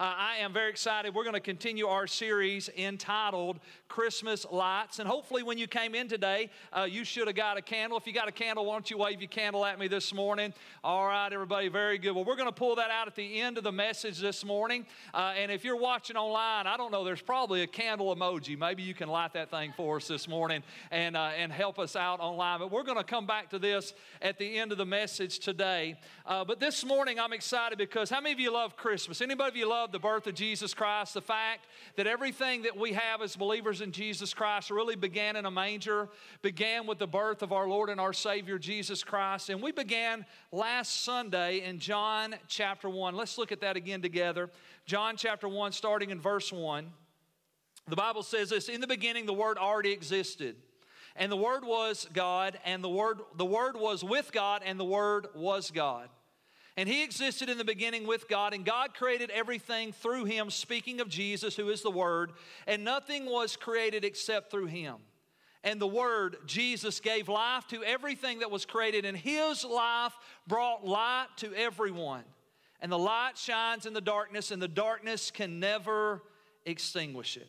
Uh, I am very excited. We're going to continue our series entitled Christmas Lights. And hopefully, when you came in today, uh, you should have got a candle. If you got a candle, why don't you wave your candle at me this morning? All right, everybody, very good. Well, we're going to pull that out at the end of the message this morning. Uh, and if you're watching online, I don't know, there's probably a candle emoji. Maybe you can light that thing for us this morning and, uh, and help us out online. But we're going to come back to this at the end of the message today. Uh, but this morning, I'm excited because how many of you love Christmas? Anybody of you love the birth of Jesus Christ? The fact that everything that we have as believers in Jesus Christ really began in a manger, began with the birth of our Lord and our Savior Jesus Christ. And we began last Sunday in John chapter 1. Let's look at that again together. John chapter 1, starting in verse 1. The Bible says this In the beginning, the Word already existed. And the Word was God, and the Word, the Word was with God, and the Word was God. And he existed in the beginning with God, and God created everything through him, speaking of Jesus, who is the Word, and nothing was created except through him. And the Word, Jesus, gave life to everything that was created, and his life brought light to everyone. And the light shines in the darkness, and the darkness can never extinguish it.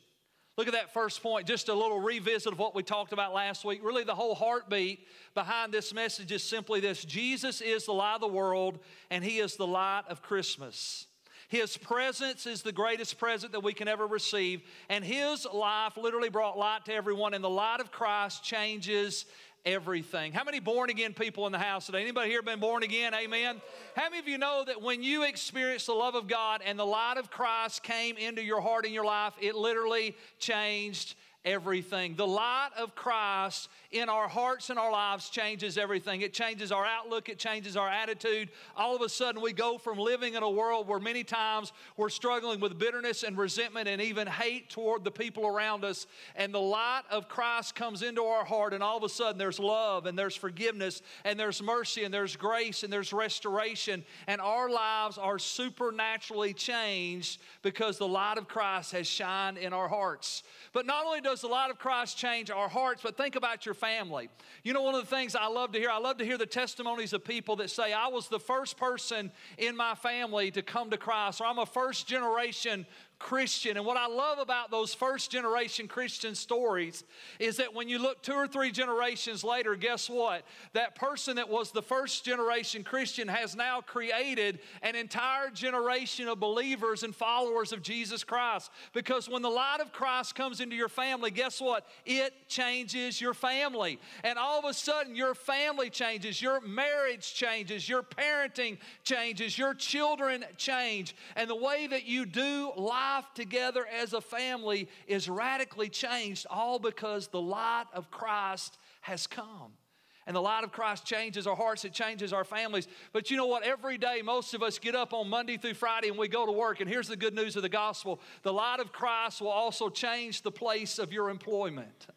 Look at that first point, just a little revisit of what we talked about last week. Really, the whole heartbeat behind this message is simply this Jesus is the light of the world, and He is the light of Christmas. His presence is the greatest present that we can ever receive, and His life literally brought light to everyone, and the light of Christ changes everything. How many born again people in the house today? Anybody here been born again? Amen. How many of you know that when you experienced the love of God and the light of Christ came into your heart and your life, it literally changed everything. The light of Christ in our hearts and our lives changes everything. It changes our outlook, it changes our attitude. All of a sudden, we go from living in a world where many times we're struggling with bitterness and resentment and even hate toward the people around us. And the light of Christ comes into our heart, and all of a sudden, there's love and there's forgiveness and there's mercy and there's grace and there's restoration. And our lives are supernaturally changed because the light of Christ has shined in our hearts. But not only does the light of Christ change our hearts, but think about your family. You know, one of the things I love to hear, I love to hear the testimonies of people that say, I was the first person in my family to come to Christ, or I'm a first generation Christian. And what I love about those first generation Christian stories is that when you look two or three generations later, guess what? That person that was the first generation Christian has now created an entire generation of believers and followers of Jesus Christ. Because when the light of Christ comes into your family, guess what? It changes your family. And all of a sudden, your family changes, your marriage changes, your parenting changes, your children change. And the way that you do life life together as a family is radically changed, all because the light of Christ has come. And the light of Christ changes our hearts, it changes our families. But you know what? Every day, most of us get up on Monday through Friday and we go to work. And here's the good news of the gospel the light of Christ will also change the place of your employment.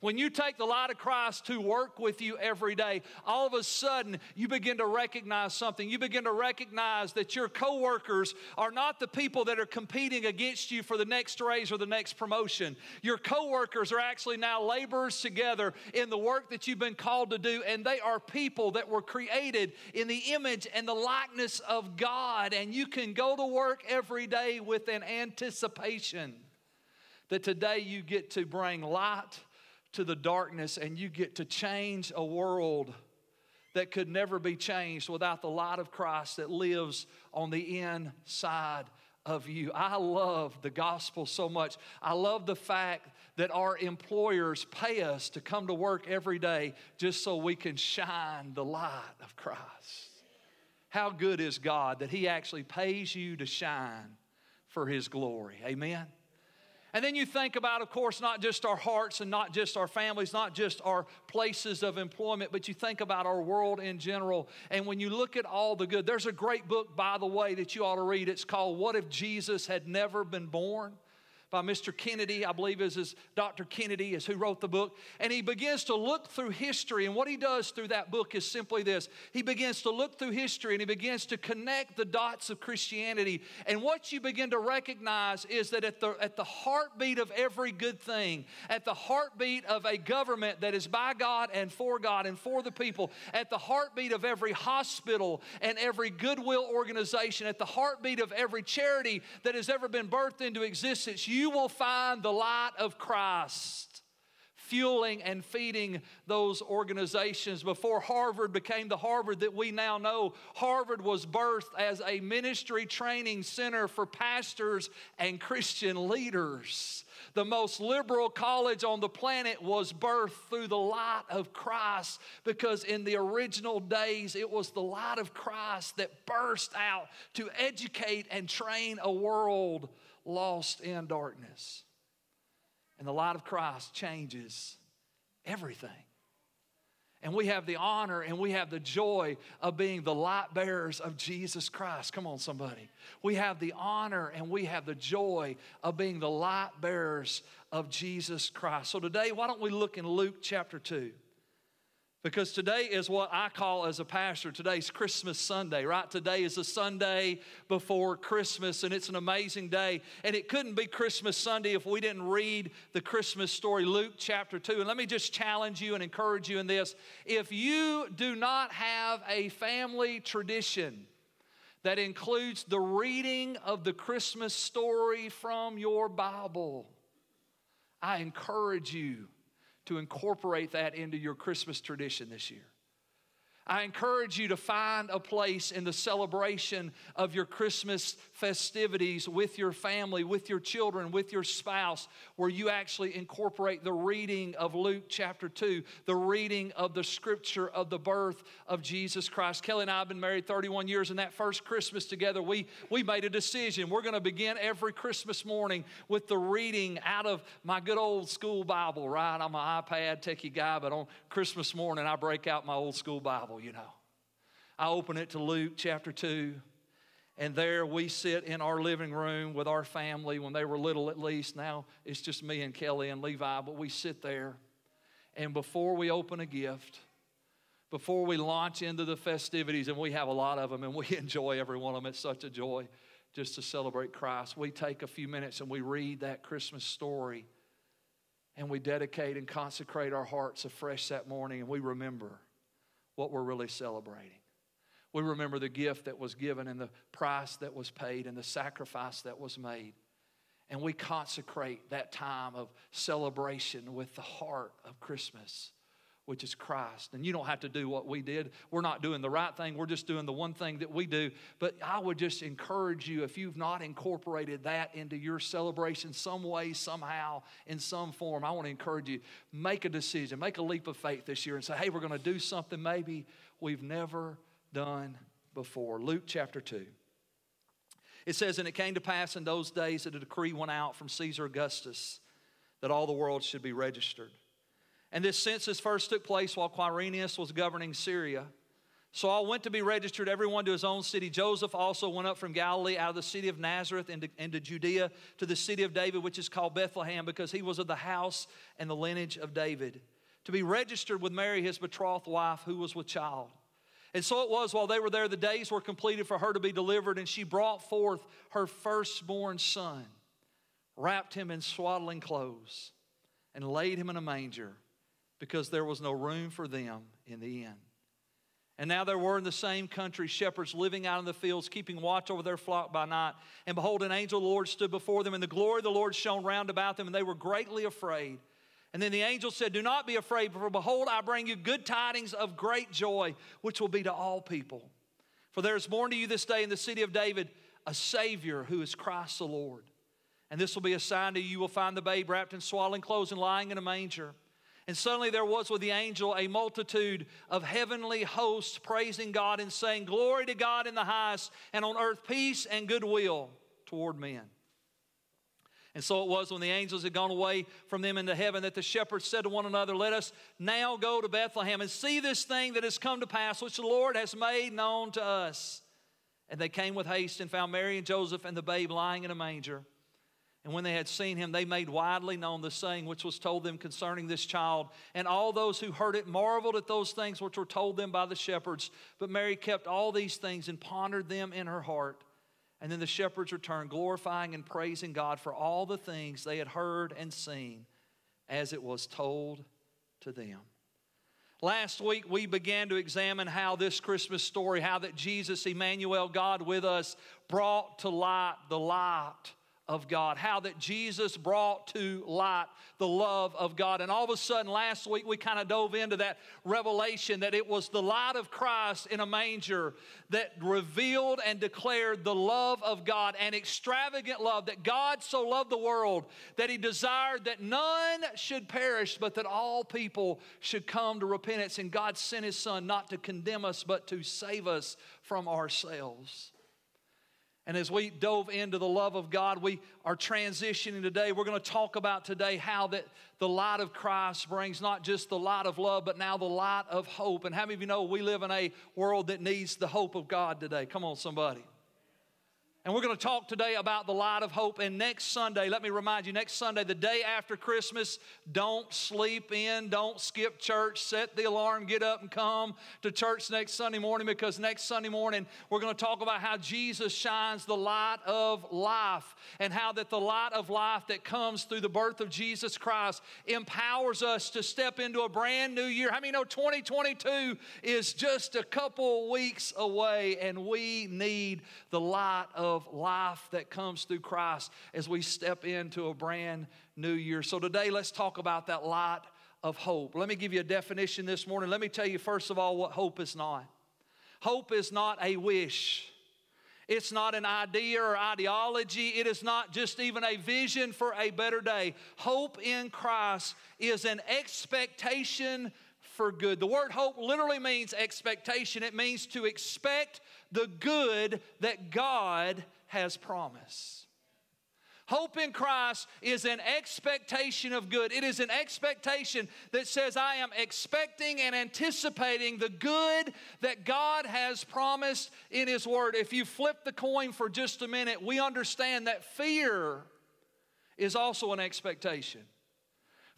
When you take the light of Christ to work with you every day, all of a sudden you begin to recognize something. You begin to recognize that your coworkers are not the people that are competing against you for the next raise or the next promotion. Your coworkers are actually now laborers together in the work that you've been called to do, and they are people that were created in the image and the likeness of God. And you can go to work every day with an anticipation that today you get to bring light to the darkness and you get to change a world that could never be changed without the light of Christ that lives on the inside of you. I love the gospel so much. I love the fact that our employers pay us to come to work every day just so we can shine the light of Christ. How good is God that He actually pays you to shine for His glory? Amen. And then you think about, of course, not just our hearts and not just our families, not just our places of employment, but you think about our world in general. And when you look at all the good, there's a great book, by the way, that you ought to read. It's called What If Jesus Had Never Been Born? By Mr. Kennedy, I believe is his Dr. Kennedy is who wrote the book. And he begins to look through history. And what he does through that book is simply this. He begins to look through history and he begins to connect the dots of Christianity. And what you begin to recognize is that at the, at the heartbeat of every good thing, at the heartbeat of a government that is by God and for God and for the people, at the heartbeat of every hospital and every goodwill organization, at the heartbeat of every charity that has ever been birthed into existence, you you will find the light of Christ fueling and feeding those organizations. Before Harvard became the Harvard that we now know, Harvard was birthed as a ministry training center for pastors and Christian leaders. The most liberal college on the planet was birthed through the light of Christ because in the original days it was the light of Christ that burst out to educate and train a world lost in darkness. And the light of Christ changes everything. And we have the honor and we have the joy of being the light bearers of Jesus Christ. Come on, somebody. We have the honor and we have the joy of being the light bearers of Jesus Christ. So today, why don't we look in Luke chapter 2? Because today is what I call as a pastor, today's Christmas Sunday, right? Today is the Sunday before Christmas, and it's an amazing day. And it couldn't be Christmas Sunday if we didn't read the Christmas story, Luke chapter 2. And let me just challenge you and encourage you in this. If you do not have a family tradition that includes the reading of the Christmas story from your Bible, I encourage you to incorporate that into your Christmas tradition this year. I encourage you to find a place in the celebration of your Christmas festivities with your family, with your children, with your spouse, where you actually incorporate the reading of Luke chapter 2, the reading of the scripture of the birth of Jesus Christ. Kelly and I have been married 31 years, and that first Christmas together, we, we made a decision. We're going to begin every Christmas morning with the reading out of my good old school Bible, right? I'm an iPad techie guy, but on Christmas morning, I break out my old school Bible you know. I open it to Luke chapter 2, and there we sit in our living room with our family when they were little, at least. Now it's just me and Kelly and Levi, but we sit there. And before we open a gift, before we launch into the festivities, and we have a lot of them, and we enjoy every one of them, it's such a joy just to celebrate Christ. We take a few minutes and we read that Christmas story, and we dedicate and consecrate our hearts afresh that morning, and we remember what we're really celebrating. We remember the gift that was given and the price that was paid and the sacrifice that was made. And we consecrate that time of celebration with the heart of Christmas, which is Christ. And you don't have to do what we did. We're not doing the right thing, we're just doing the one thing that we do. But I would just encourage you, if you've not incorporated that into your celebration some way, somehow, in some form, I want to encourage you, make a decision, make a leap of faith this year and say, hey, we're going to do something maybe we've never done before. Luke chapter 2. It says, And it came to pass in those days that a decree went out from Caesar Augustus that all the world should be registered. And this census first took place while Quirinius was governing Syria. So all went to be registered, everyone to his own city. Joseph also went up from Galilee out of the city of Nazareth into, into Judea to the city of David, which is called Bethlehem, because he was of the house and the lineage of David, to be registered with Mary, his betrothed wife, who was with child. And so it was while they were there, the days were completed for her to be delivered, and she brought forth her firstborn son, wrapped him in swaddling clothes, and laid him in a manger because there was no room for them in the inn. And now there were in the same country shepherds living out in the fields, keeping watch over their flock by night. And behold, an angel of the Lord stood before them, and the glory of the Lord shone round about them, and they were greatly afraid. And then the angel said, Do not be afraid, for behold, I bring you good tidings of great joy, which will be to all people. For there is born to you this day in the city of David a Savior who is Christ the Lord. And this will be a sign to you. You will find the babe wrapped in swaddling clothes and lying in a manger. And suddenly there was with the angel a multitude of heavenly hosts praising God and saying, Glory to God in the highest, and on earth peace and goodwill toward men. And so it was when the angels had gone away from them into heaven that the shepherds said to one another, Let us now go to Bethlehem and see this thing that has come to pass, which the Lord has made known to us. And they came with haste and found Mary and Joseph and the babe lying in a manger. And when they had seen him, they made widely known the saying which was told them concerning this child. And all those who heard it marveled at those things which were told them by the shepherds. But Mary kept all these things and pondered them in her heart. And then the shepherds returned, glorifying and praising God for all the things they had heard and seen as it was told to them. Last week, we began to examine how this Christmas story, how that Jesus, Emmanuel, God with us, brought to light the light of God, how that Jesus brought to light the love of God. And all of a sudden, last week, we kind of dove into that revelation that it was the light of Christ in a manger that revealed and declared the love of God, an extravagant love that God so loved the world that He desired that none should perish, but that all people should come to repentance. And God sent His Son not to condemn us, but to save us from ourselves. And as we dove into the love of God, we are transitioning today. We're going to talk about today how that the light of Christ brings not just the light of love, but now the light of hope. And how many of you know we live in a world that needs the hope of God today? Come on, somebody. And we're going to talk today about the light of hope. And next Sunday, let me remind you, next Sunday, the day after Christmas, don't sleep in, don't skip church, set the alarm, get up and come to church next Sunday morning because next Sunday morning, we're going to talk about how Jesus shines the light of life and how that the light of life that comes through the birth of Jesus Christ empowers us to step into a brand new year. How many know 2022 is just a couple weeks away and we need the light of of life that comes through Christ as we step into a brand new year. So today, let's talk about that light of hope. Let me give you a definition this morning. Let me tell you, first of all, what hope is not. Hope is not a wish. It's not an idea or ideology. It is not just even a vision for a better day. Hope in Christ is an expectation for good. The word hope literally means expectation, it means to expect the good that God has promised. Hope in Christ is an expectation of good. It is an expectation that says, I am expecting and anticipating the good that God has promised in His Word. If you flip the coin for just a minute, we understand that fear is also an expectation.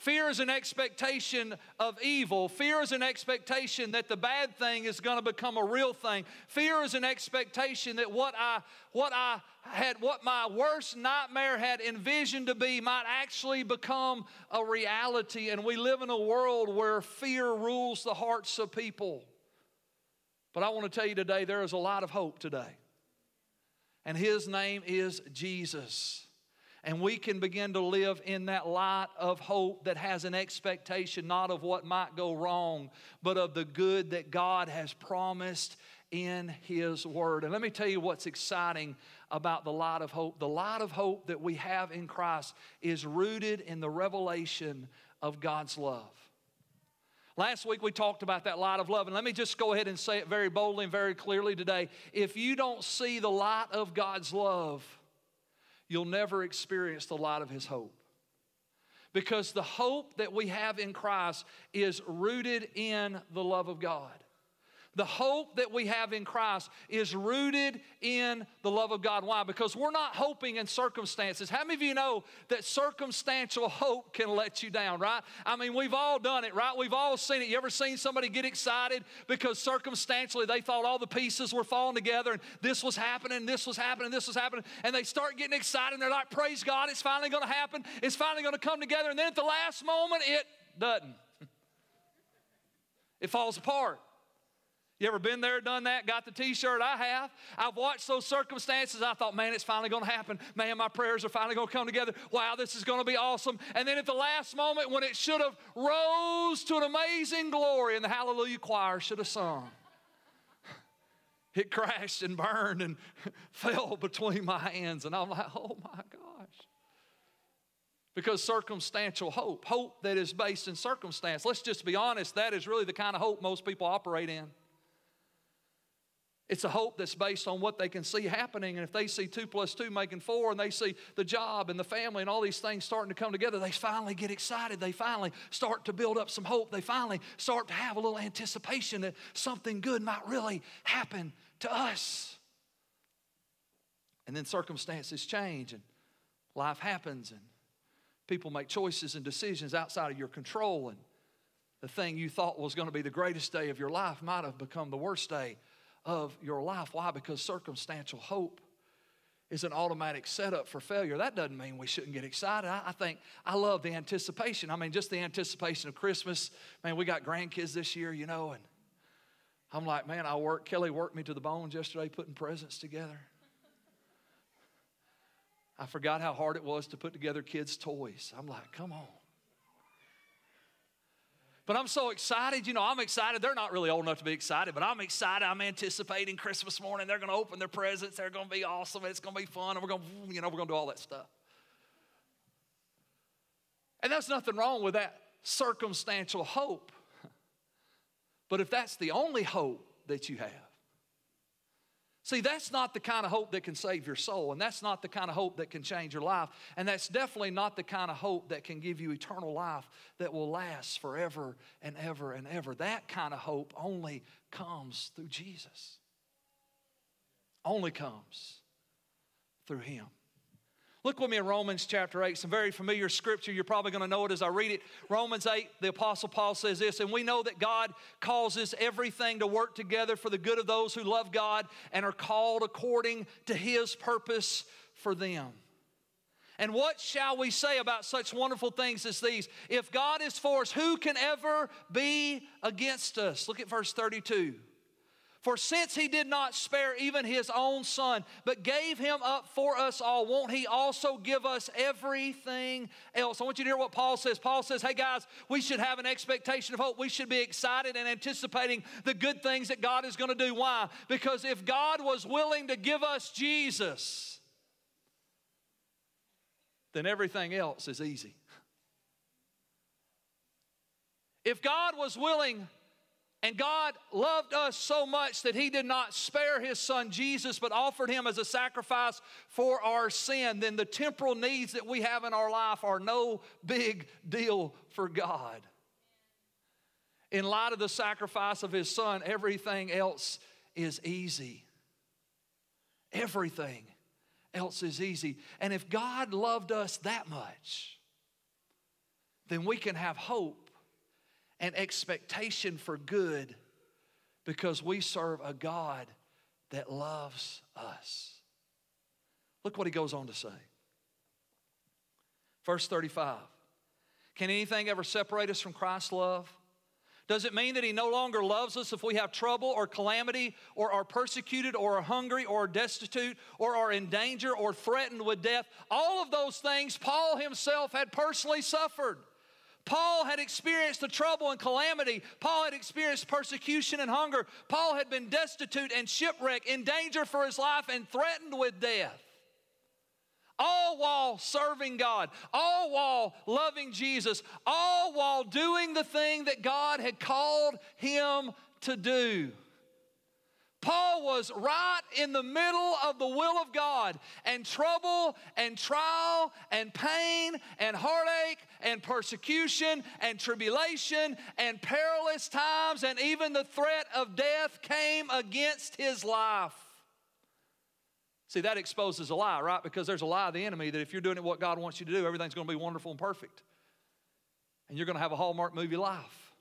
Fear is an expectation of evil. Fear is an expectation that the bad thing is going to become a real thing. Fear is an expectation that what I what I had what my worst nightmare had envisioned to be might actually become a reality and we live in a world where fear rules the hearts of people. But I want to tell you today there is a lot of hope today. And his name is Jesus. And we can begin to live in that light of hope that has an expectation not of what might go wrong, but of the good that God has promised in His Word. And let me tell you what's exciting about the light of hope. The light of hope that we have in Christ is rooted in the revelation of God's love. Last week we talked about that light of love, and let me just go ahead and say it very boldly and very clearly today. If you don't see the light of God's love, you'll never experience the light of His hope. Because the hope that we have in Christ is rooted in the love of God. The hope that we have in Christ is rooted in the love of God. Why? Because we're not hoping in circumstances. How many of you know that circumstantial hope can let you down, right? I mean, we've all done it, right? We've all seen it. You ever seen somebody get excited because circumstantially they thought all the pieces were falling together and this was happening, this was happening, this was happening, and they start getting excited and they're like, Praise God, it's finally going to happen, it's finally going to come together, and then at the last moment, it doesn't. It falls apart. You ever been there, done that, got the t shirt? I have. I've watched those circumstances. I thought, man, it's finally going to happen. Man, my prayers are finally going to come together. Wow, this is going to be awesome. And then at the last moment, when it should have rose to an amazing glory and the Hallelujah choir should have sung, it crashed and burned and fell between my hands. And I'm like, oh my gosh. Because circumstantial hope, hope that is based in circumstance, let's just be honest, that is really the kind of hope most people operate in. It's a hope that's based on what they can see happening. And if they see two plus two making four and they see the job and the family and all these things starting to come together, they finally get excited. They finally start to build up some hope. They finally start to have a little anticipation that something good might really happen to us. And then circumstances change and life happens and people make choices and decisions outside of your control. And the thing you thought was going to be the greatest day of your life might have become the worst day of your life. Why? Because circumstantial hope is an automatic setup for failure. That doesn't mean we shouldn't get excited. I, I, think I love the anticipation. I mean, just the anticipation of Christmas. Man, we got grandkids this year, you know, and I'm like, man, I work. Kelly worked me to the bones yesterday putting presents together. I forgot how hard it was to put together kids' toys. I'm like, come on. But I'm so excited. You know, I'm excited. They're not really old enough to be excited, but I'm excited. I'm anticipating Christmas morning. They're going to open their presents. They're going to be awesome. It's going to be fun. And we're going to, you know, we're going to do all that stuff. And there's nothing wrong with that circumstantial hope. But if that's the only hope that you have, See, that's not the kind of hope that can save your soul, and that's not the kind of hope that can change your life, and that's definitely not the kind of hope that can give you eternal life that will last forever and ever and ever. That kind of hope only comes through Jesus, only comes through Him. Look with me in Romans chapter 8, some very familiar scripture. You're probably going to know it as I read it. Romans 8, the Apostle Paul says this, and we know that God causes everything to work together for the good of those who love God and are called according to his purpose for them. And what shall we say about such wonderful things as these? If God is for us, who can ever be against us? Look at verse 32. For since he did not spare even his own son, but gave him up for us all, won't he also give us everything else? I want you to hear what Paul says. Paul says, Hey guys, we should have an expectation of hope. We should be excited and anticipating the good things that God is going to do. Why? Because if God was willing to give us Jesus, then everything else is easy. If God was willing and God loved us so much that He did not spare His Son Jesus, but offered Him as a sacrifice for our sin. Then the temporal needs that we have in our life are no big deal for God. In light of the sacrifice of His Son, everything else is easy. Everything else is easy. And if God loved us that much, then we can have hope and expectation for good because we serve a God that loves us. Look what he goes on to say. Verse 35 Can anything ever separate us from Christ's love? Does it mean that He no longer loves us if we have trouble or calamity or are persecuted or are hungry or are destitute or are in danger or threatened with death? All of those things Paul himself had personally suffered. Paul had experienced the trouble and calamity. Paul had experienced persecution and hunger. Paul had been destitute and shipwrecked, in danger for his life, and threatened with death. All while serving God, all while loving Jesus, all while doing the thing that God had called him to do. Paul was right in the middle of the will of God, and trouble and trial and pain and heartache and persecution and tribulation and perilous times and even the threat of death came against his life. See, that exposes a lie, right? Because there's a lie of the enemy that if you're doing it what God wants you to do, everything's going to be wonderful and perfect. And you're going to have a Hallmark movie life.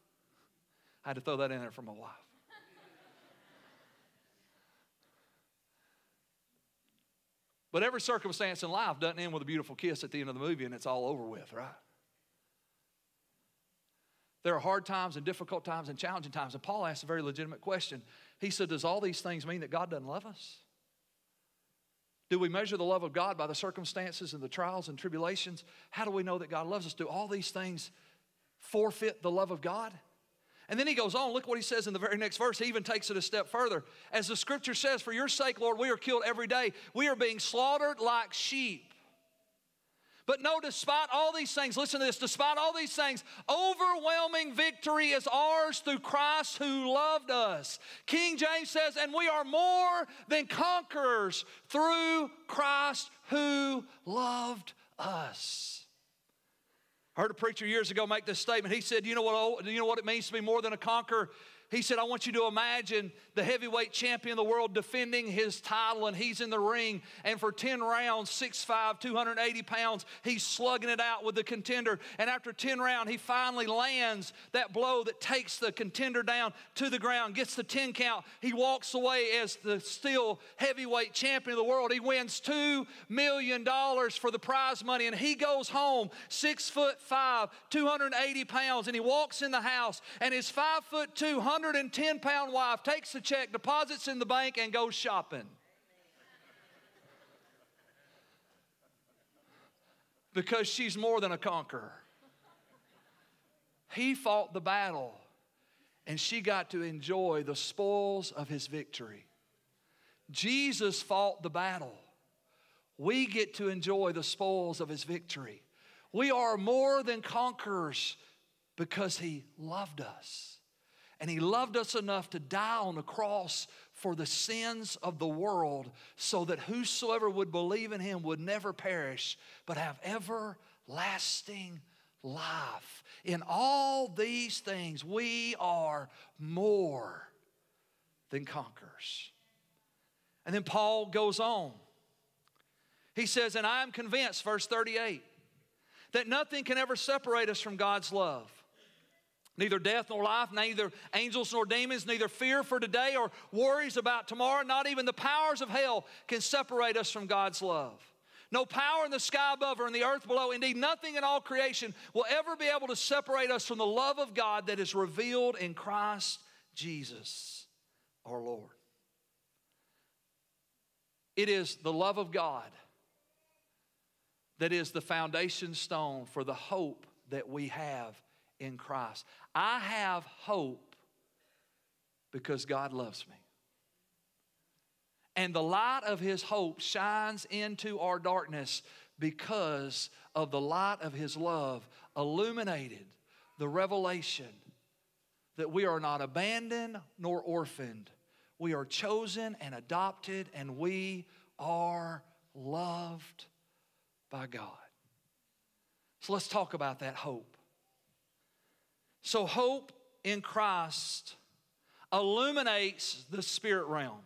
I had to throw that in there for my wife. But every circumstance in life doesn't end with a beautiful kiss at the end of the movie and it's all over with, right? There are hard times and difficult times and challenging times. And Paul asked a very legitimate question. He said, Does all these things mean that God doesn't love us? Do we measure the love of God by the circumstances and the trials and tribulations? How do we know that God loves us? Do all these things forfeit the love of God? And then he goes on, look what he says in the very next verse. He even takes it a step further. As the scripture says, For your sake, Lord, we are killed every day. We are being slaughtered like sheep. But no, despite all these things, listen to this, despite all these things, overwhelming victory is ours through Christ who loved us. King James says, and we are more than conquerors through Christ who loved us. I heard a preacher years ago make this statement. He said, you know what, you know what it means to be more than a conqueror? he said, I want you to imagine the heavyweight champion of the world defending his title, and he's in the ring. And for 10 rounds, 6'5, 280 pounds, he's slugging it out with the contender. And after 10 rounds, he finally lands that blow that takes the contender down to the ground, gets the 10 count. He walks away as the still heavyweight champion of the world. He wins $2 million for the prize money, and he goes home, six foot five, 280 pounds, and he walks in the house, and his five foot two, 110 pound wife takes the check, deposits in the bank, and goes shopping. Because she's more than a conqueror. He fought the battle, and she got to enjoy the spoils of his victory. Jesus fought the battle. We get to enjoy the spoils of his victory. We are more than conquerors because he loved us. And he loved us enough to die on the cross for the sins of the world so that whosoever would believe in him would never perish but have everlasting life. In all these things, we are more than conquerors. And then Paul goes on. He says, And I am convinced, verse 38, that nothing can ever separate us from God's love Neither death nor life, neither angels nor demons, neither fear for today or worries about tomorrow, not even the powers of hell can separate us from God's love. No power in the sky above or in the earth below, indeed, nothing in all creation will ever be able to separate us from the love of God that is revealed in Christ Jesus our Lord. It is the love of God that is the foundation stone for the hope that we have in Christ. I have hope because God loves me. And the light of His hope shines into our darkness because of the light of His love illuminated the revelation that we are not abandoned nor orphaned. We are chosen and adopted, and we are loved by God. So let's talk about that hope. So, hope in Christ illuminates the spirit realm,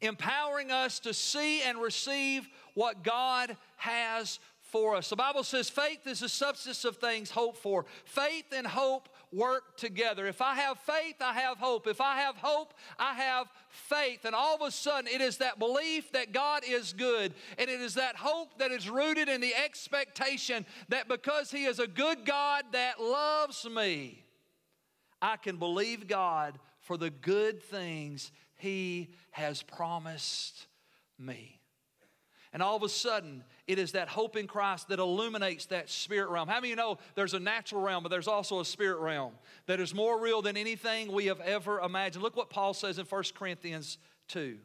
empowering us to see and receive what God has for us. The Bible says faith is the substance of things hoped for. Faith and hope work together. If I have faith, I have hope. If I have hope, I have faith. And all of a sudden, it is that belief that God is good. And it is that hope that is rooted in the expectation that because He is a good God that loves me, I can believe God for the good things He has promised me. And all of a sudden, it is that hope in Christ that illuminates that spirit realm. How many you know there's a natural realm, but there's also a spirit realm that is more real than anything we have ever imagined? Look what Paul says in 1 Corinthians 2.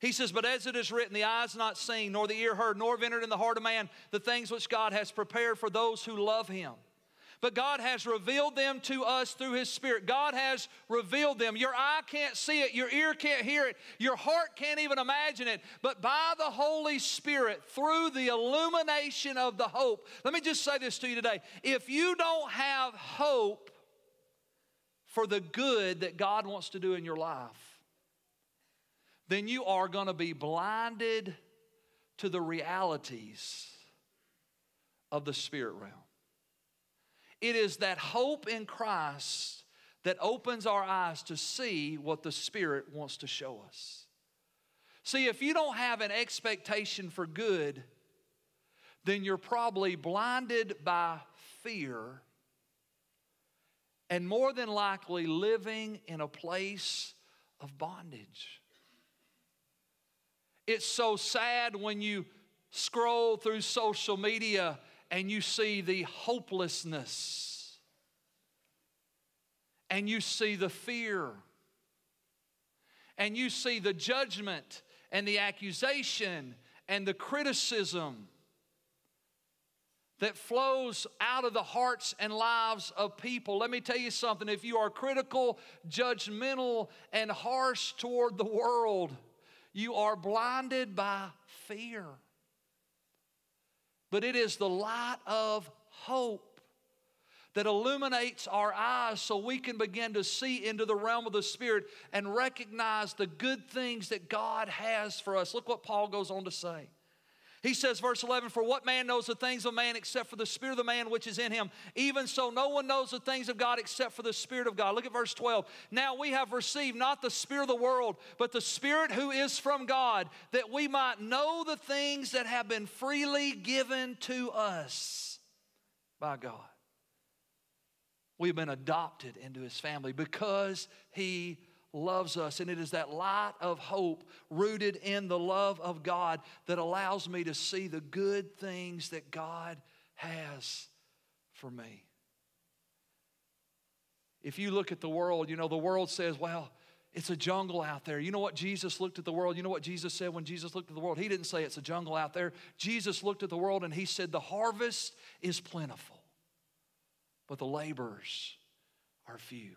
He says, But as it is written, the eyes not seen, nor the ear heard, nor have entered in the heart of man the things which God has prepared for those who love him but God has revealed them to us through His Spirit. God has revealed them. Your eye can't see it, your ear can't hear it, your heart can't even imagine it, but by the Holy Spirit, through the illumination of the hope. Let me just say this to you today. If you don't have hope for the good that God wants to do in your life, then you are going to be blinded to the realities of the spirit realm. It is that hope in Christ that opens our eyes to see what the Spirit wants to show us. See, if you don't have an expectation for good, then you're probably blinded by fear and more than likely living in a place of bondage. It's so sad when you scroll through social media and you see the hopelessness, and you see the fear, and you see the judgment and the accusation and the criticism that flows out of the hearts and lives of people. Let me tell you something. If you are critical, judgmental, and harsh toward the world, you are blinded by fear but it is the light of hope that illuminates our eyes so we can begin to see into the realm of the Spirit and recognize the good things that God has for us. Look what Paul goes on to say. He says, verse 11, For what man knows the things of man except for the Spirit of the man which is in him? Even so, no one knows the things of God except for the Spirit of God. Look at verse 12. Now we have received not the Spirit of the world, but the Spirit who is from God, that we might know the things that have been freely given to us by God. We've been adopted into his family because he loves us. And it is that light of hope rooted in the love of God that allows me to see the good things that God has for me. If you look at the world, you know, the world says, well, it's a jungle out there. You know what Jesus looked at the world? You know what Jesus said when Jesus looked at the world? He didn't say it's a jungle out there. Jesus looked at the world and he said, The harvest is plentiful, but the laborers are few.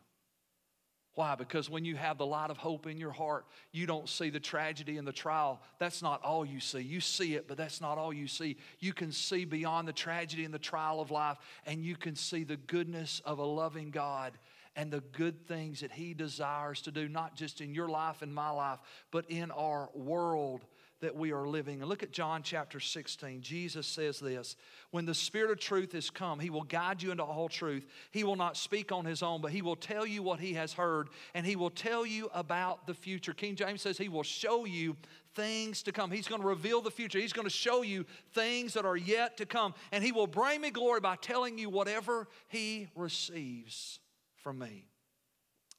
Why? Because when you have the light of hope in your heart, you don't see the tragedy and the trial. That's not all you see. You see it, but that's not all you see. You can see beyond the tragedy and the trial of life, and you can see the goodness of a loving God and the good things that He desires to do, not just in your life and my life, but in our world that we are living. And look at John chapter 16. Jesus says this When the Spirit of truth is come, He will guide you into all truth. He will not speak on His own, but He will tell you what He has heard, and He will tell you about the future. King James says He will show you things to come. He's going to reveal the future. He's going to show you things that are yet to come. And He will bring me glory by telling you whatever He receives from me.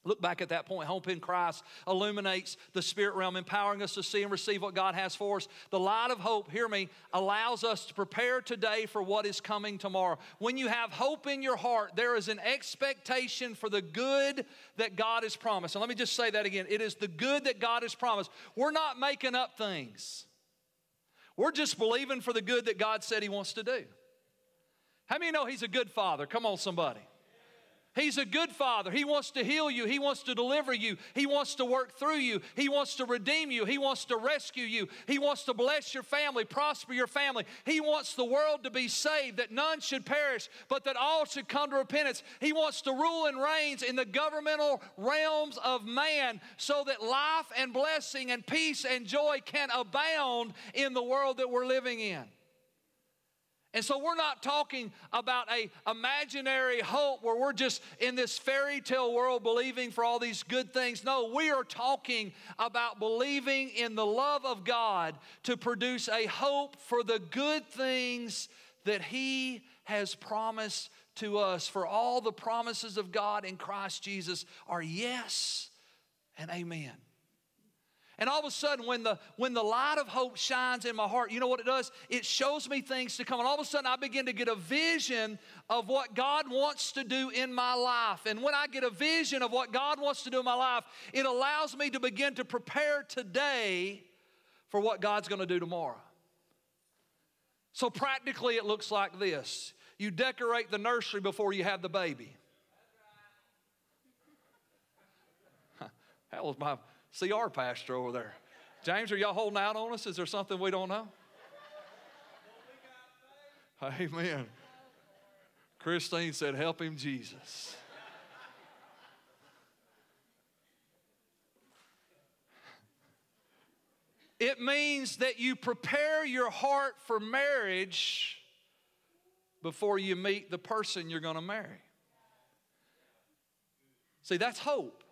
Look back at that point. Hope in Christ illuminates the spirit realm, empowering us to see and receive what God has for us. The light of hope, hear me, allows us to prepare today for what is coming tomorrow. When you have hope in your heart, there is an expectation for the good that God has promised. And let me just say that again it is the good that God has promised. We're not making up things, we're just believing for the good that God said He wants to do. How many know He's a good Father? Come on, somebody. He's a good father. He wants to heal you. He wants to deliver you. He wants to work through you. He wants to redeem you. He wants to rescue you. He wants to bless your family, prosper your family. He wants the world to be saved, that none should perish, but that all should come to repentance. He wants to rule and reigns in the governmental realms of man so that life and blessing and peace and joy can abound in the world that we're living in. And so we're not talking about a imaginary hope where we're just in this fairy tale world believing for all these good things. No, we are talking about believing in the love of God to produce a hope for the good things that he has promised to us. For all the promises of God in Christ Jesus are yes and amen. And all of a sudden, when the, when the light of hope shines in my heart, you know what it does? It shows me things to come. And all of a sudden, I begin to get a vision of what God wants to do in my life. And when I get a vision of what God wants to do in my life, it allows me to begin to prepare today for what God's going to do tomorrow. So, practically, it looks like this you decorate the nursery before you have the baby. That was my CR pastor over there. James, are y'all holding out on us? Is there something we don't know? Amen. Christine said, Help him, Jesus. It means that you prepare your heart for marriage before you meet the person you're going to marry. See, that's hope.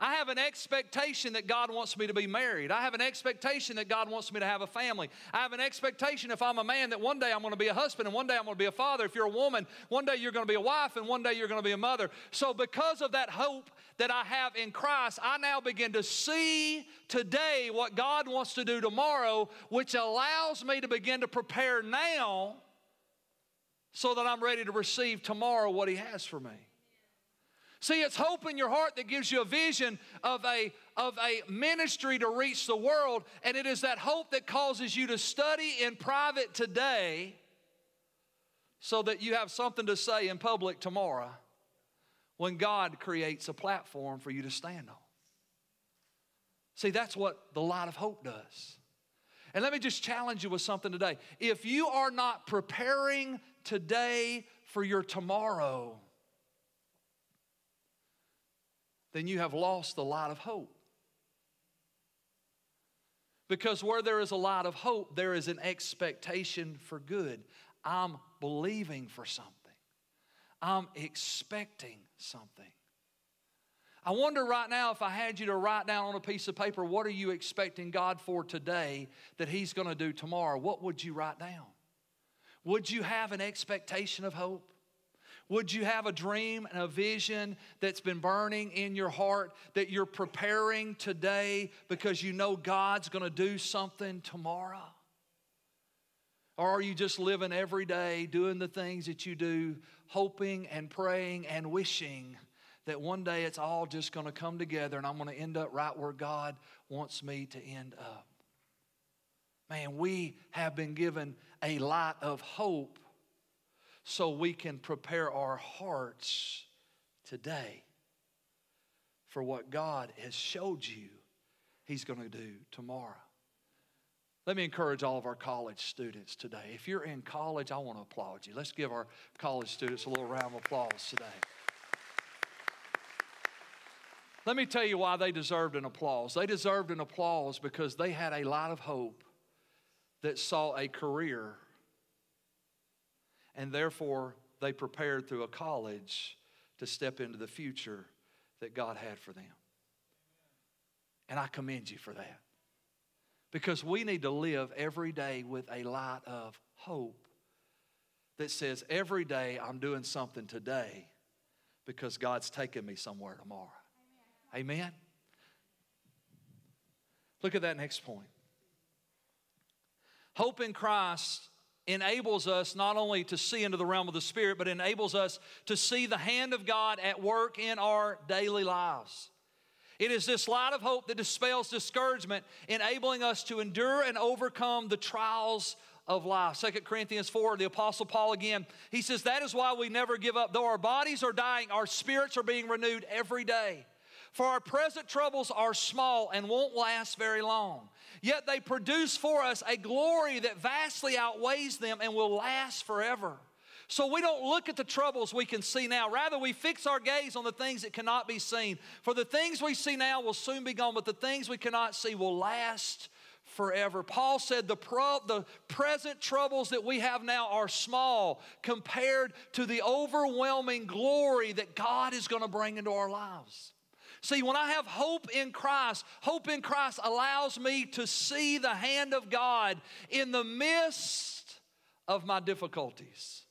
I have an expectation that God wants me to be married. I have an expectation that God wants me to have a family. I have an expectation if I'm a man that one day I'm going to be a husband and one day I'm going to be a father. If you're a woman, one day you're going to be a wife and one day you're going to be a mother. So, because of that hope that I have in Christ, I now begin to see today what God wants to do tomorrow, which allows me to begin to prepare now so that I'm ready to receive tomorrow what He has for me. See, it's hope in your heart that gives you a vision of a, of a ministry to reach the world, and it is that hope that causes you to study in private today so that you have something to say in public tomorrow when God creates a platform for you to stand on. See, that's what the light of hope does. And let me just challenge you with something today. If you are not preparing today for your tomorrow, then you have lost a lot of hope. Because where there is a lot of hope, there is an expectation for good. I'm believing for something, I'm expecting something. I wonder right now if I had you to write down on a piece of paper, what are you expecting God for today that He's going to do tomorrow? What would you write down? Would you have an expectation of hope? Would you have a dream and a vision that's been burning in your heart that you're preparing today because you know God's going to do something tomorrow? Or are you just living every day doing the things that you do, hoping and praying and wishing that one day it's all just going to come together and I'm going to end up right where God wants me to end up? Man, we have been given a lot of hope so we can prepare our hearts today for what God has showed you He's going to do tomorrow. Let me encourage all of our college students today. If you're in college, I want to applaud you. Let's give our college students a little round of applause today. Let me tell you why they deserved an applause. They deserved an applause because they had a lot of hope that saw a career and therefore they prepared through a college to step into the future that God had for them. And I commend you for that. Because we need to live every day with a light of hope that says, every day I'm doing something today because God's taking me somewhere tomorrow. Amen. Amen? Look at that next point. Hope in Christ enables us not only to see into the realm of the Spirit, but enables us to see the hand of God at work in our daily lives. It is this light of hope that dispels discouragement, enabling us to endure and overcome the trials of life. 2 Corinthians 4, the Apostle Paul again, he says, That is why we never give up. Though our bodies are dying, our spirits are being renewed every day. For our present troubles are small and won't last very long. Yet they produce for us a glory that vastly outweighs them and will last forever. So we don't look at the troubles we can see now. Rather, we fix our gaze on the things that cannot be seen. For the things we see now will soon be gone, but the things we cannot see will last forever. Paul said the, pro, the present troubles that we have now are small compared to the overwhelming glory that God is going to bring into our lives. See, when I have hope in Christ, hope in Christ allows me to see the hand of God in the midst of my difficulties,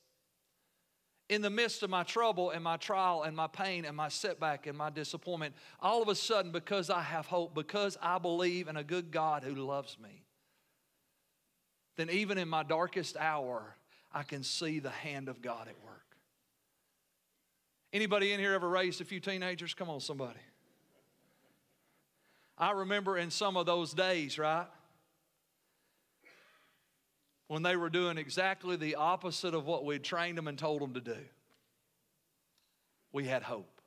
in the midst of my trouble and my trial and my pain and my setback and my disappointment. All of a sudden, because I have hope, because I believe in a good God who loves me, then even in my darkest hour, I can see the hand of God at work. Anybody in here ever raised a few teenagers? Come on, somebody. I remember in some of those days, right? When they were doing exactly the opposite of what we'd trained them and told them to do. We had hope.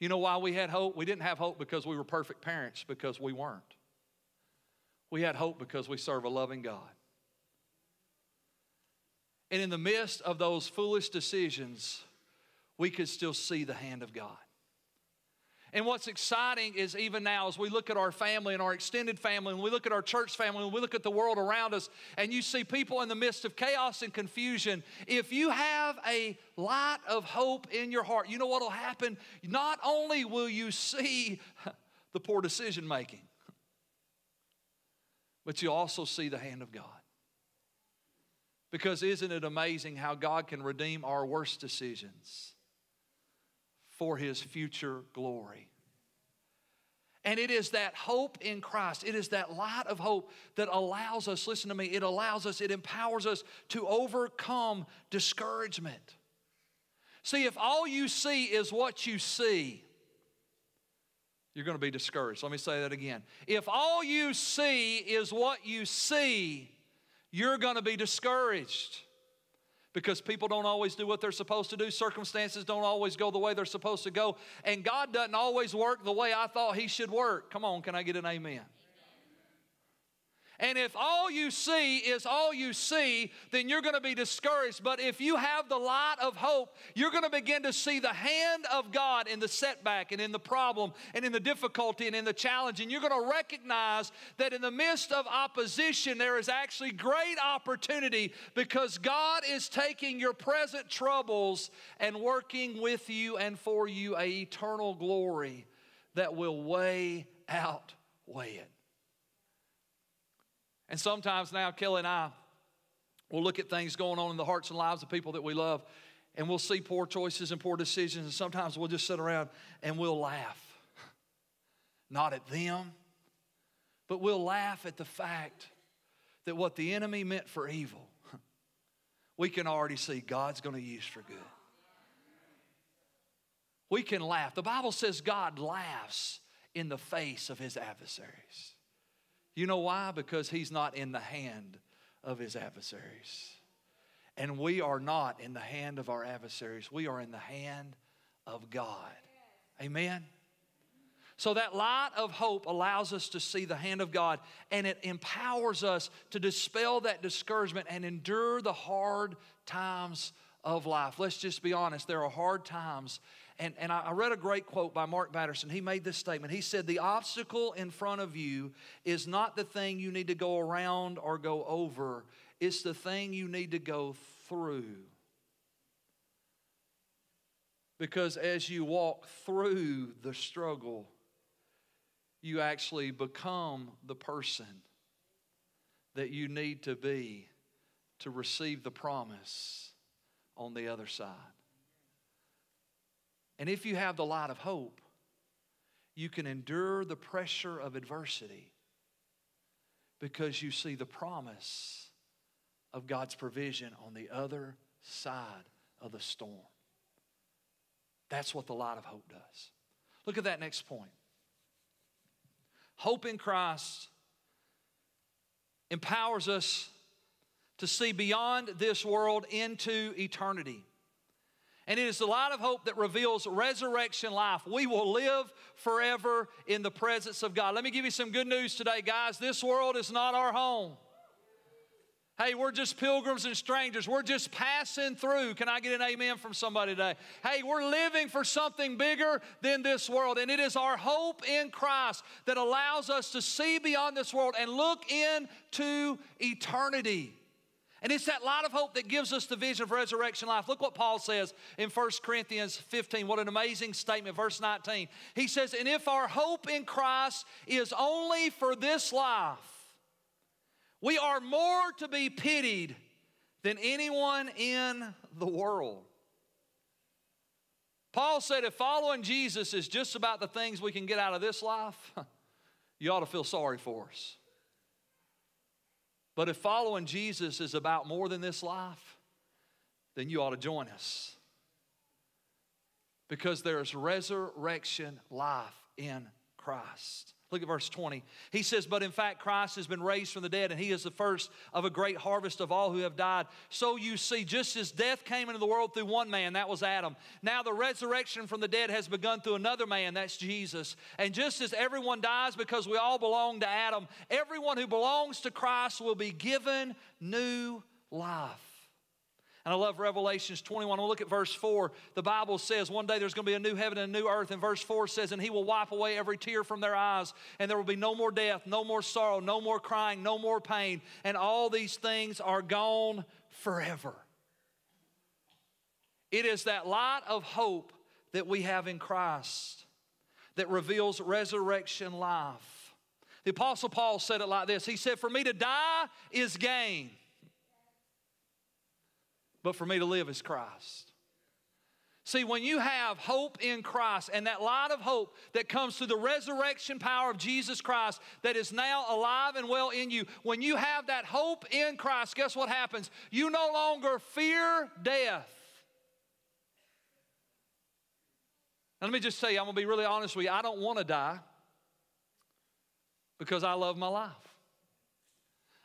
You know why we had hope? We didn't have hope because we were perfect parents, because we weren't. We had hope because we serve a loving God. And in the midst of those foolish decisions, we could still see the hand of God. And what's exciting is even now, as we look at our family and our extended family, and we look at our church family, and we look at the world around us, and you see people in the midst of chaos and confusion, if you have a light of hope in your heart, you know what will happen? Not only will you see the poor decision making, but you also see the hand of God. Because isn't it amazing how God can redeem our worst decisions? For his future glory. And it is that hope in Christ, it is that light of hope that allows us, listen to me, it allows us, it empowers us to overcome discouragement. See, if all you see is what you see, you're going to be discouraged. Let me say that again. If all you see is what you see, you're going to be discouraged because people don't always do what they're supposed to do. Circumstances don't always go the way they're supposed to go. And God doesn't always work the way I thought He should work. Come on, can I get an amen? And if all you see is all you see, then you're going to be discouraged. But if you have the light of hope, you're going to begin to see the hand of God in the setback and in the problem and in the difficulty and in the challenge. And you're going to recognize that in the midst of opposition, there is actually great opportunity because God is taking your present troubles and working with you and for you a eternal glory that will weigh out, weigh it. And sometimes now, Kelly and I will look at things going on in the hearts and lives of people that we love, and we'll see poor choices and poor decisions, and sometimes we'll just sit around and we'll laugh. Not at them, but we'll laugh at the fact that what the enemy meant for evil, we can already see God's going to use for good. We can laugh. The Bible says God laughs in the face of his adversaries. You know why? Because he's not in the hand of his adversaries. And we are not in the hand of our adversaries, we are in the hand of God. Amen? So, that light of hope allows us to see the hand of God and it empowers us to dispel that discouragement and endure the hard times of life. Let's just be honest, there are hard times and, and I read a great quote by Mark Batterson. He made this statement. He said, The obstacle in front of you is not the thing you need to go around or go over, it's the thing you need to go through. Because as you walk through the struggle, you actually become the person that you need to be to receive the promise on the other side. And if you have the light of hope, you can endure the pressure of adversity because you see the promise of God's provision on the other side of the storm. That's what the light of hope does. Look at that next point. Hope in Christ empowers us to see beyond this world into eternity. And it is the light of hope that reveals resurrection life. We will live forever in the presence of God. Let me give you some good news today, guys. This world is not our home. Hey, we're just pilgrims and strangers. We're just passing through. Can I get an amen from somebody today? Hey, we're living for something bigger than this world. And it is our hope in Christ that allows us to see beyond this world and look into eternity. And it's that light of hope that gives us the vision of resurrection life. Look what Paul says in 1 Corinthians 15. What an amazing statement, verse 19. He says, And if our hope in Christ is only for this life, we are more to be pitied than anyone in the world. Paul said, if following Jesus is just about the things we can get out of this life, you ought to feel sorry for us. But if following Jesus is about more than this life, then you ought to join us. Because there's resurrection life in Christ. Look at verse 20. He says, But in fact, Christ has been raised from the dead, and he is the first of a great harvest of all who have died. So you see, just as death came into the world through one man, that was Adam, now the resurrection from the dead has begun through another man, that's Jesus. And just as everyone dies because we all belong to Adam, everyone who belongs to Christ will be given new life. And I love Revelations 21. We'll look at verse 4. The Bible says one day there's going to be a new heaven and a new earth. And verse 4 says, And he will wipe away every tear from their eyes, and there will be no more death, no more sorrow, no more crying, no more pain. And all these things are gone forever. It is that light of hope that we have in Christ that reveals resurrection life. The Apostle Paul said it like this He said, For me to die is gain but for me to live is Christ. See, when you have hope in Christ and that light of hope that comes through the resurrection power of Jesus Christ that is now alive and well in you, when you have that hope in Christ, guess what happens? You no longer fear death. Now, let me just say, I'm going to be really honest with you. I don't want to die because I love my life.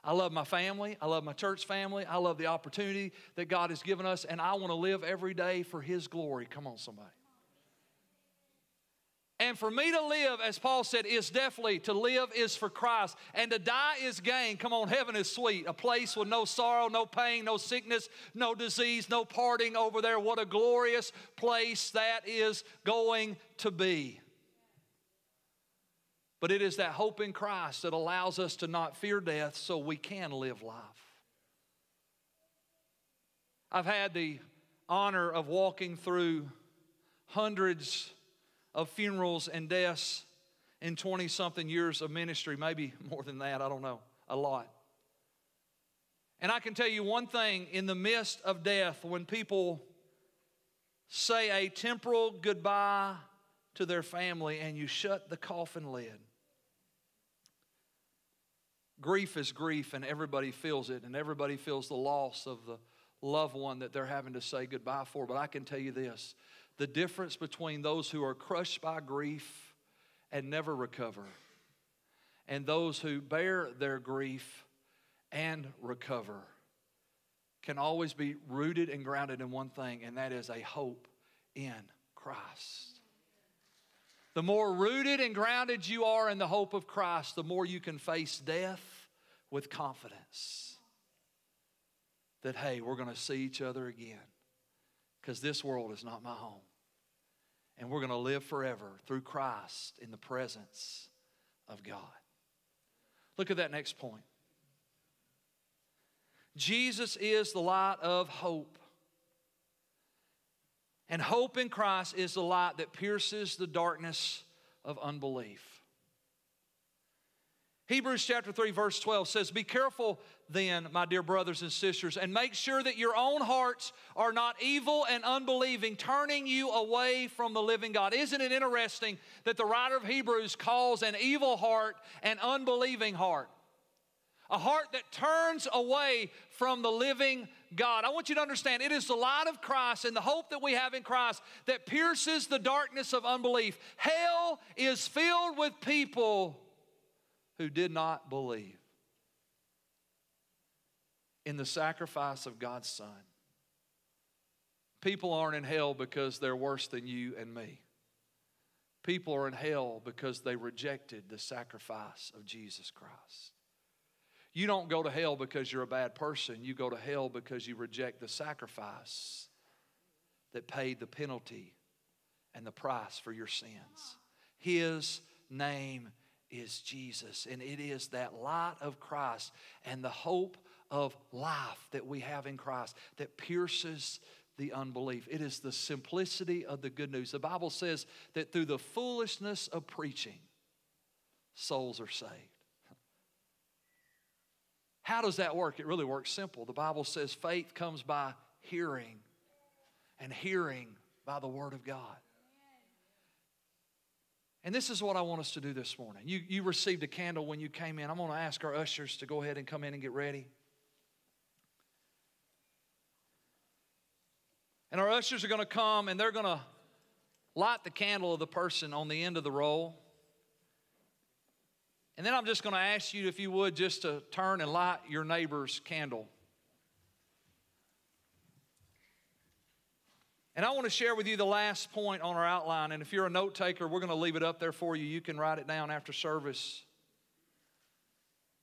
I love my family. I love my church family. I love the opportunity that God has given us, and I want to live every day for His glory. Come on, somebody. And for me to live, as Paul said, is definitely to live is for Christ. And to die is gain. Come on, heaven is sweet. A place with no sorrow, no pain, no sickness, no disease, no parting over there. What a glorious place that is going to be. But it is that hope in Christ that allows us to not fear death so we can live life. I've had the honor of walking through hundreds of funerals and deaths in 20 something years of ministry, maybe more than that, I don't know, a lot. And I can tell you one thing in the midst of death, when people say a temporal goodbye to their family and you shut the coffin lid, grief is grief and everybody feels it and everybody feels the loss of the loved one that they're having to say goodbye for. But I can tell you this the difference between those who are crushed by grief and never recover and those who bear their grief and recover can always be rooted and grounded in one thing, and that is a hope in Christ. The more rooted and grounded you are in the hope of Christ, the more you can face death with confidence that, hey, we're going to see each other again because this world is not my home. And we're going to live forever through Christ in the presence of God. Look at that next point. Jesus is the light of hope. And hope in Christ is the light that pierces the darkness of unbelief. Hebrews chapter 3, verse 12 says, Be careful then, my dear brothers and sisters, and make sure that your own hearts are not evil and unbelieving, turning you away from the living God. Isn't it interesting that the writer of Hebrews calls an evil heart an unbelieving heart? A heart that turns away from the living God. I want you to understand it is the light of Christ and the hope that we have in Christ that pierces the darkness of unbelief. Hell is filled with people who did not believe in the sacrifice of God's Son. People aren't in hell because they're worse than you and me. People are in hell because they rejected the sacrifice of Jesus Christ. You don't go to hell because you're a bad person. You go to hell because you reject the sacrifice that paid the penalty and the price for your sins. His name is Jesus. And it is that light of Christ and the hope of life that we have in Christ that pierces the unbelief. It is the simplicity of the good news. The Bible says that through the foolishness of preaching, souls are saved. How does that work? It really works simple. The Bible says faith comes by hearing, and hearing by the Word of God. And this is what I want us to do this morning. You, you received a candle when you came in. I'm going to ask our ushers to go ahead and come in and get ready. And our ushers are going to come and they're going to light the candle of the person on the end of the roll. And then I'm just going to ask you, if you would, just to turn and light your neighbor's candle. And I want to share with you the last point on our outline. And if you're a note taker, we're going to leave it up there for you. You can write it down after service.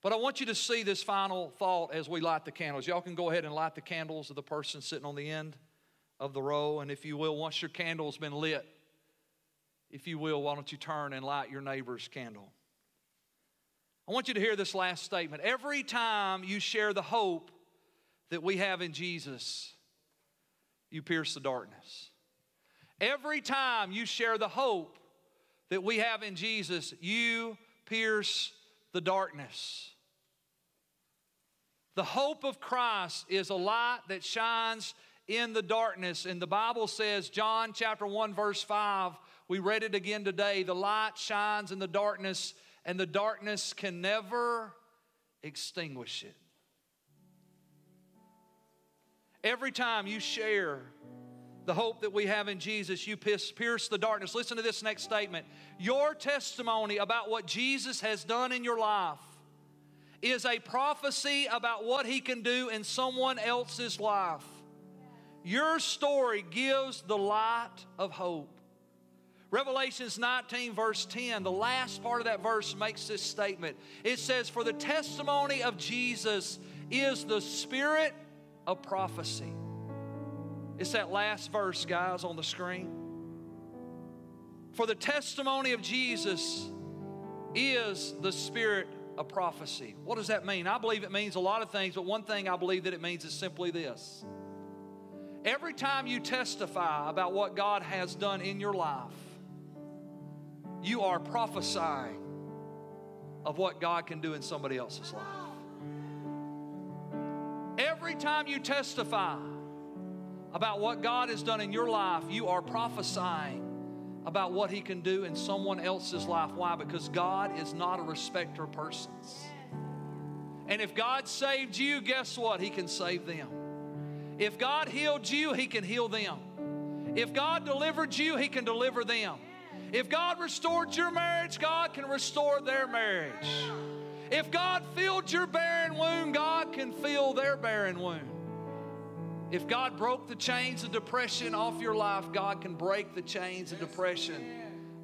But I want you to see this final thought as we light the candles. Y'all can go ahead and light the candles of the person sitting on the end of the row. And if you will, once your candle's been lit, if you will, why don't you turn and light your neighbor's candle? I want you to hear this last statement. Every time you share the hope that we have in Jesus, you pierce the darkness. Every time you share the hope that we have in Jesus, you pierce the darkness. The hope of Christ is a light that shines in the darkness. And the Bible says, John chapter 1, verse 5, we read it again today the light shines in the darkness, and the darkness can never extinguish it. Every time you share the hope that we have in Jesus, you pierce the darkness. Listen to this next statement. Your testimony about what Jesus has done in your life is a prophecy about what he can do in someone else's life. Your story gives the light of hope. Revelations 19, verse 10, the last part of that verse makes this statement. It says, For the testimony of Jesus is the spirit of prophecy. It's that last verse, guys, on the screen. For the testimony of Jesus is the spirit of prophecy. What does that mean? I believe it means a lot of things, but one thing I believe that it means is simply this. Every time you testify about what God has done in your life, you are prophesying of what God can do in somebody else's life. Every time you testify about what God has done in your life, you are prophesying about what He can do in someone else's life. Why? Because God is not a respecter of persons. And if God saved you, guess what? He can save them. If God healed you, He can heal them. If God delivered you, He can deliver them. If God restored your marriage, God can restore their marriage. If God filled your barren womb, God can fill their barren womb. If God broke the chains of depression off your life, God can break the chains of depression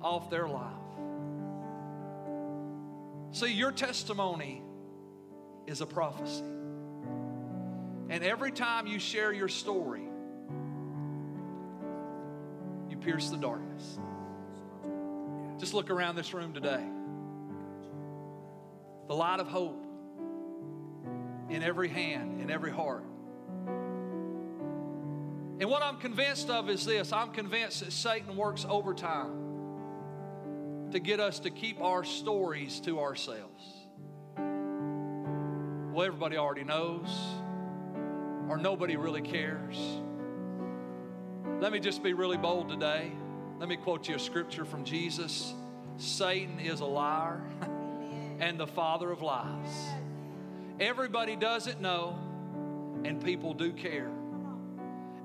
off their life. See, your testimony is a prophecy. And every time you share your story, you pierce the darkness. Just look around this room today. The light of hope in every hand, in every heart. And what I'm convinced of is this I'm convinced that Satan works overtime to get us to keep our stories to ourselves. Well, everybody already knows, or nobody really cares. Let me just be really bold today. Let me quote you a scripture from Jesus Satan is a liar and the father of lies. Everybody doesn't know, and people do care.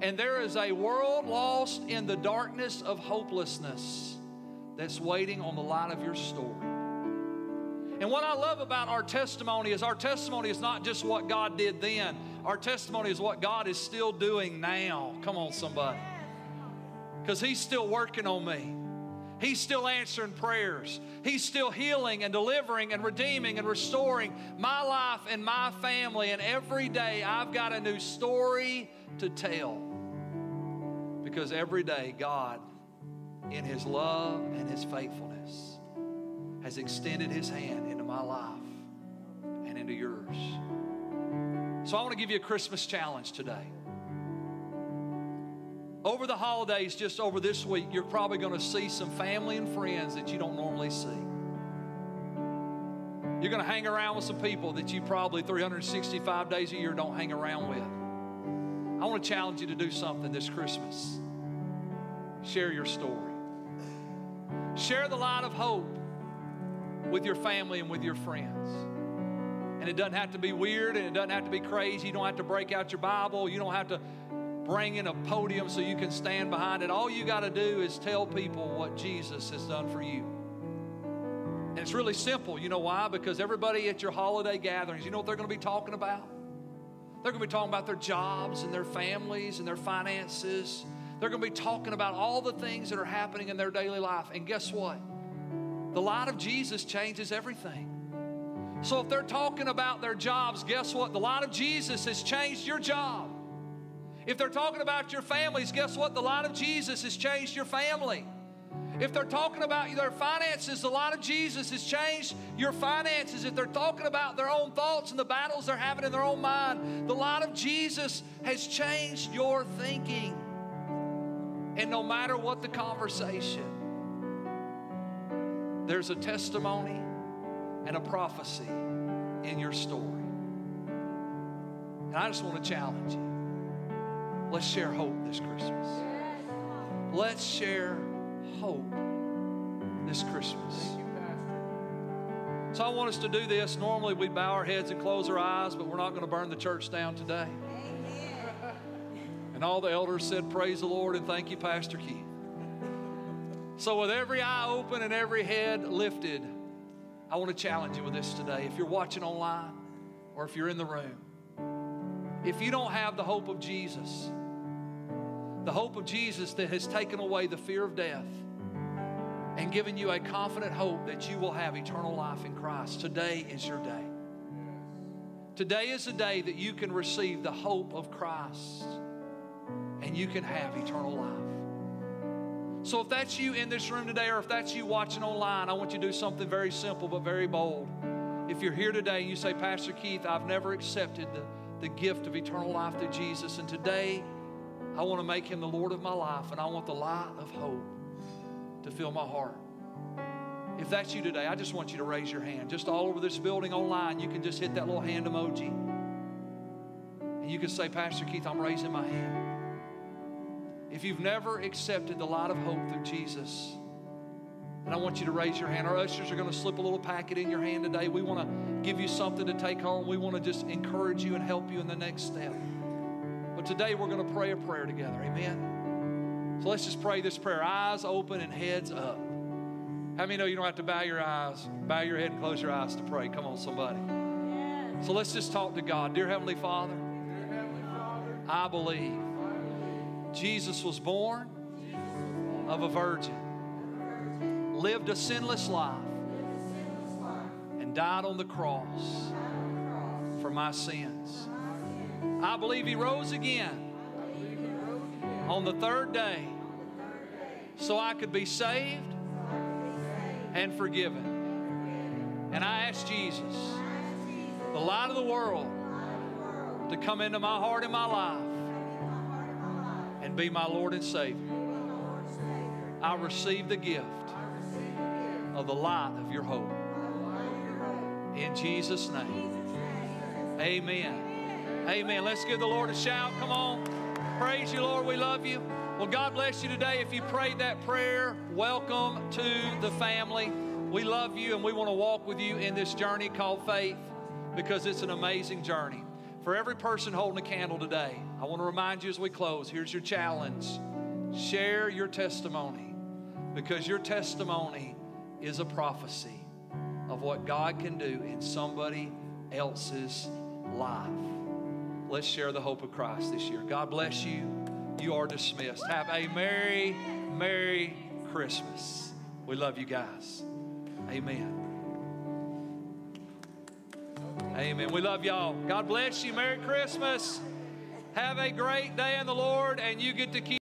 And there is a world lost in the darkness of hopelessness that's waiting on the light of your story. And what I love about our testimony is our testimony is not just what God did then, our testimony is what God is still doing now. Come on, somebody because He's still working on me. He's still answering prayers. He's still healing and delivering and redeeming and restoring my life and my family. And every day I've got a new story to tell. Because every day God, in His love and His faithfulness, has extended His hand into my life and into yours. So I want to give you a Christmas challenge today. Over the holidays, just over this week, you're probably going to see some family and friends that you don't normally see. You're going to hang around with some people that you probably 365 days a year don't hang around with. I want to challenge you to do something this Christmas. Share your story. Share the light of hope with your family and with your friends. And it doesn't have to be weird and it doesn't have to be crazy. You don't have to break out your Bible. You don't have to bring in a podium so you can stand behind it. All you got to do is tell people what Jesus has done for you. And it's really simple. You know why? Because everybody at your holiday gatherings, you know what they're going to be talking about? They're going to be talking about their jobs and their families and their finances. They're going to be talking about all the things that are happening in their daily life. And guess what? The light of Jesus changes everything. So if they're talking about their jobs, guess what? The light of Jesus has changed your job. If they're talking about your families, guess what? The light of Jesus has changed your family. If they're talking about their finances, the light of Jesus has changed your finances. If they're talking about their own thoughts and the battles they're having in their own mind, the light of Jesus has changed your thinking. And no matter what the conversation, there's a testimony and a prophecy in your story. And I just want to challenge you. Let's share hope this Christmas. Let's share hope this Christmas. So I want us to do this. Normally we bow our heads and close our eyes, but we're not going to burn the church down today. And all the elders said, Praise the Lord and thank you, Pastor Keith. So, with every eye open and every head lifted, I want to challenge you with this today. If you're watching online or if you're in the room, if you don't have the hope of Jesus, the hope of Jesus that has taken away the fear of death, and given you a confident hope that you will have eternal life in Christ. Today is your day. Today is the day that you can receive the hope of Christ and you can have eternal life. So, if that's you in this room today, or if that's you watching online, I want you to do something very simple but very bold. If you're here today and you say, Pastor Keith, I've never accepted the, the gift of eternal life through Jesus, and today I want to make him the Lord of my life, and I want the light of hope to fill my heart. If that's you today, I just want you to raise your hand. Just all over this building online, you can just hit that little hand emoji. And you can say, Pastor Keith, I'm raising my hand. If you've never accepted the light of hope through Jesus, and I want you to raise your hand. Our ushers are going to slip a little packet in your hand today. We want to give you something to take home. We want to just encourage you and help you in the next step. But today we're going to pray a prayer together. Amen. So let's just pray this prayer eyes open and heads up. How many know you don't have to bow your eyes, bow your head and close your eyes to pray? Come on, somebody. So let's just talk to God. Dear Heavenly Father, I believe Jesus was born of a virgin lived a sinless life, and died on the cross for my sins. I believe He rose again on the third day so I could be saved and forgiven. And I ask Jesus, the light of the world, to come into my heart and my life and be my Lord and Savior. I receive the gift of the light of your hope. In Jesus' name. Amen. Amen. Let's give the Lord a shout. Come on. Praise you, Lord. We love you. Well, God bless you today. If you prayed that prayer, welcome to the family. We love you and we want to walk with you in this journey called faith because it's an amazing journey. For every person holding a candle today, I want to remind you as we close here's your challenge share your testimony because your testimony is a prophecy of what God can do in somebody else's life. Let's share the hope of Christ this year. God bless you. You are dismissed. Have a Merry, Merry Christmas. We love you guys. Amen. Amen. We love y'all. God bless you. Merry Christmas. Have a great day in the Lord, and you get to keep.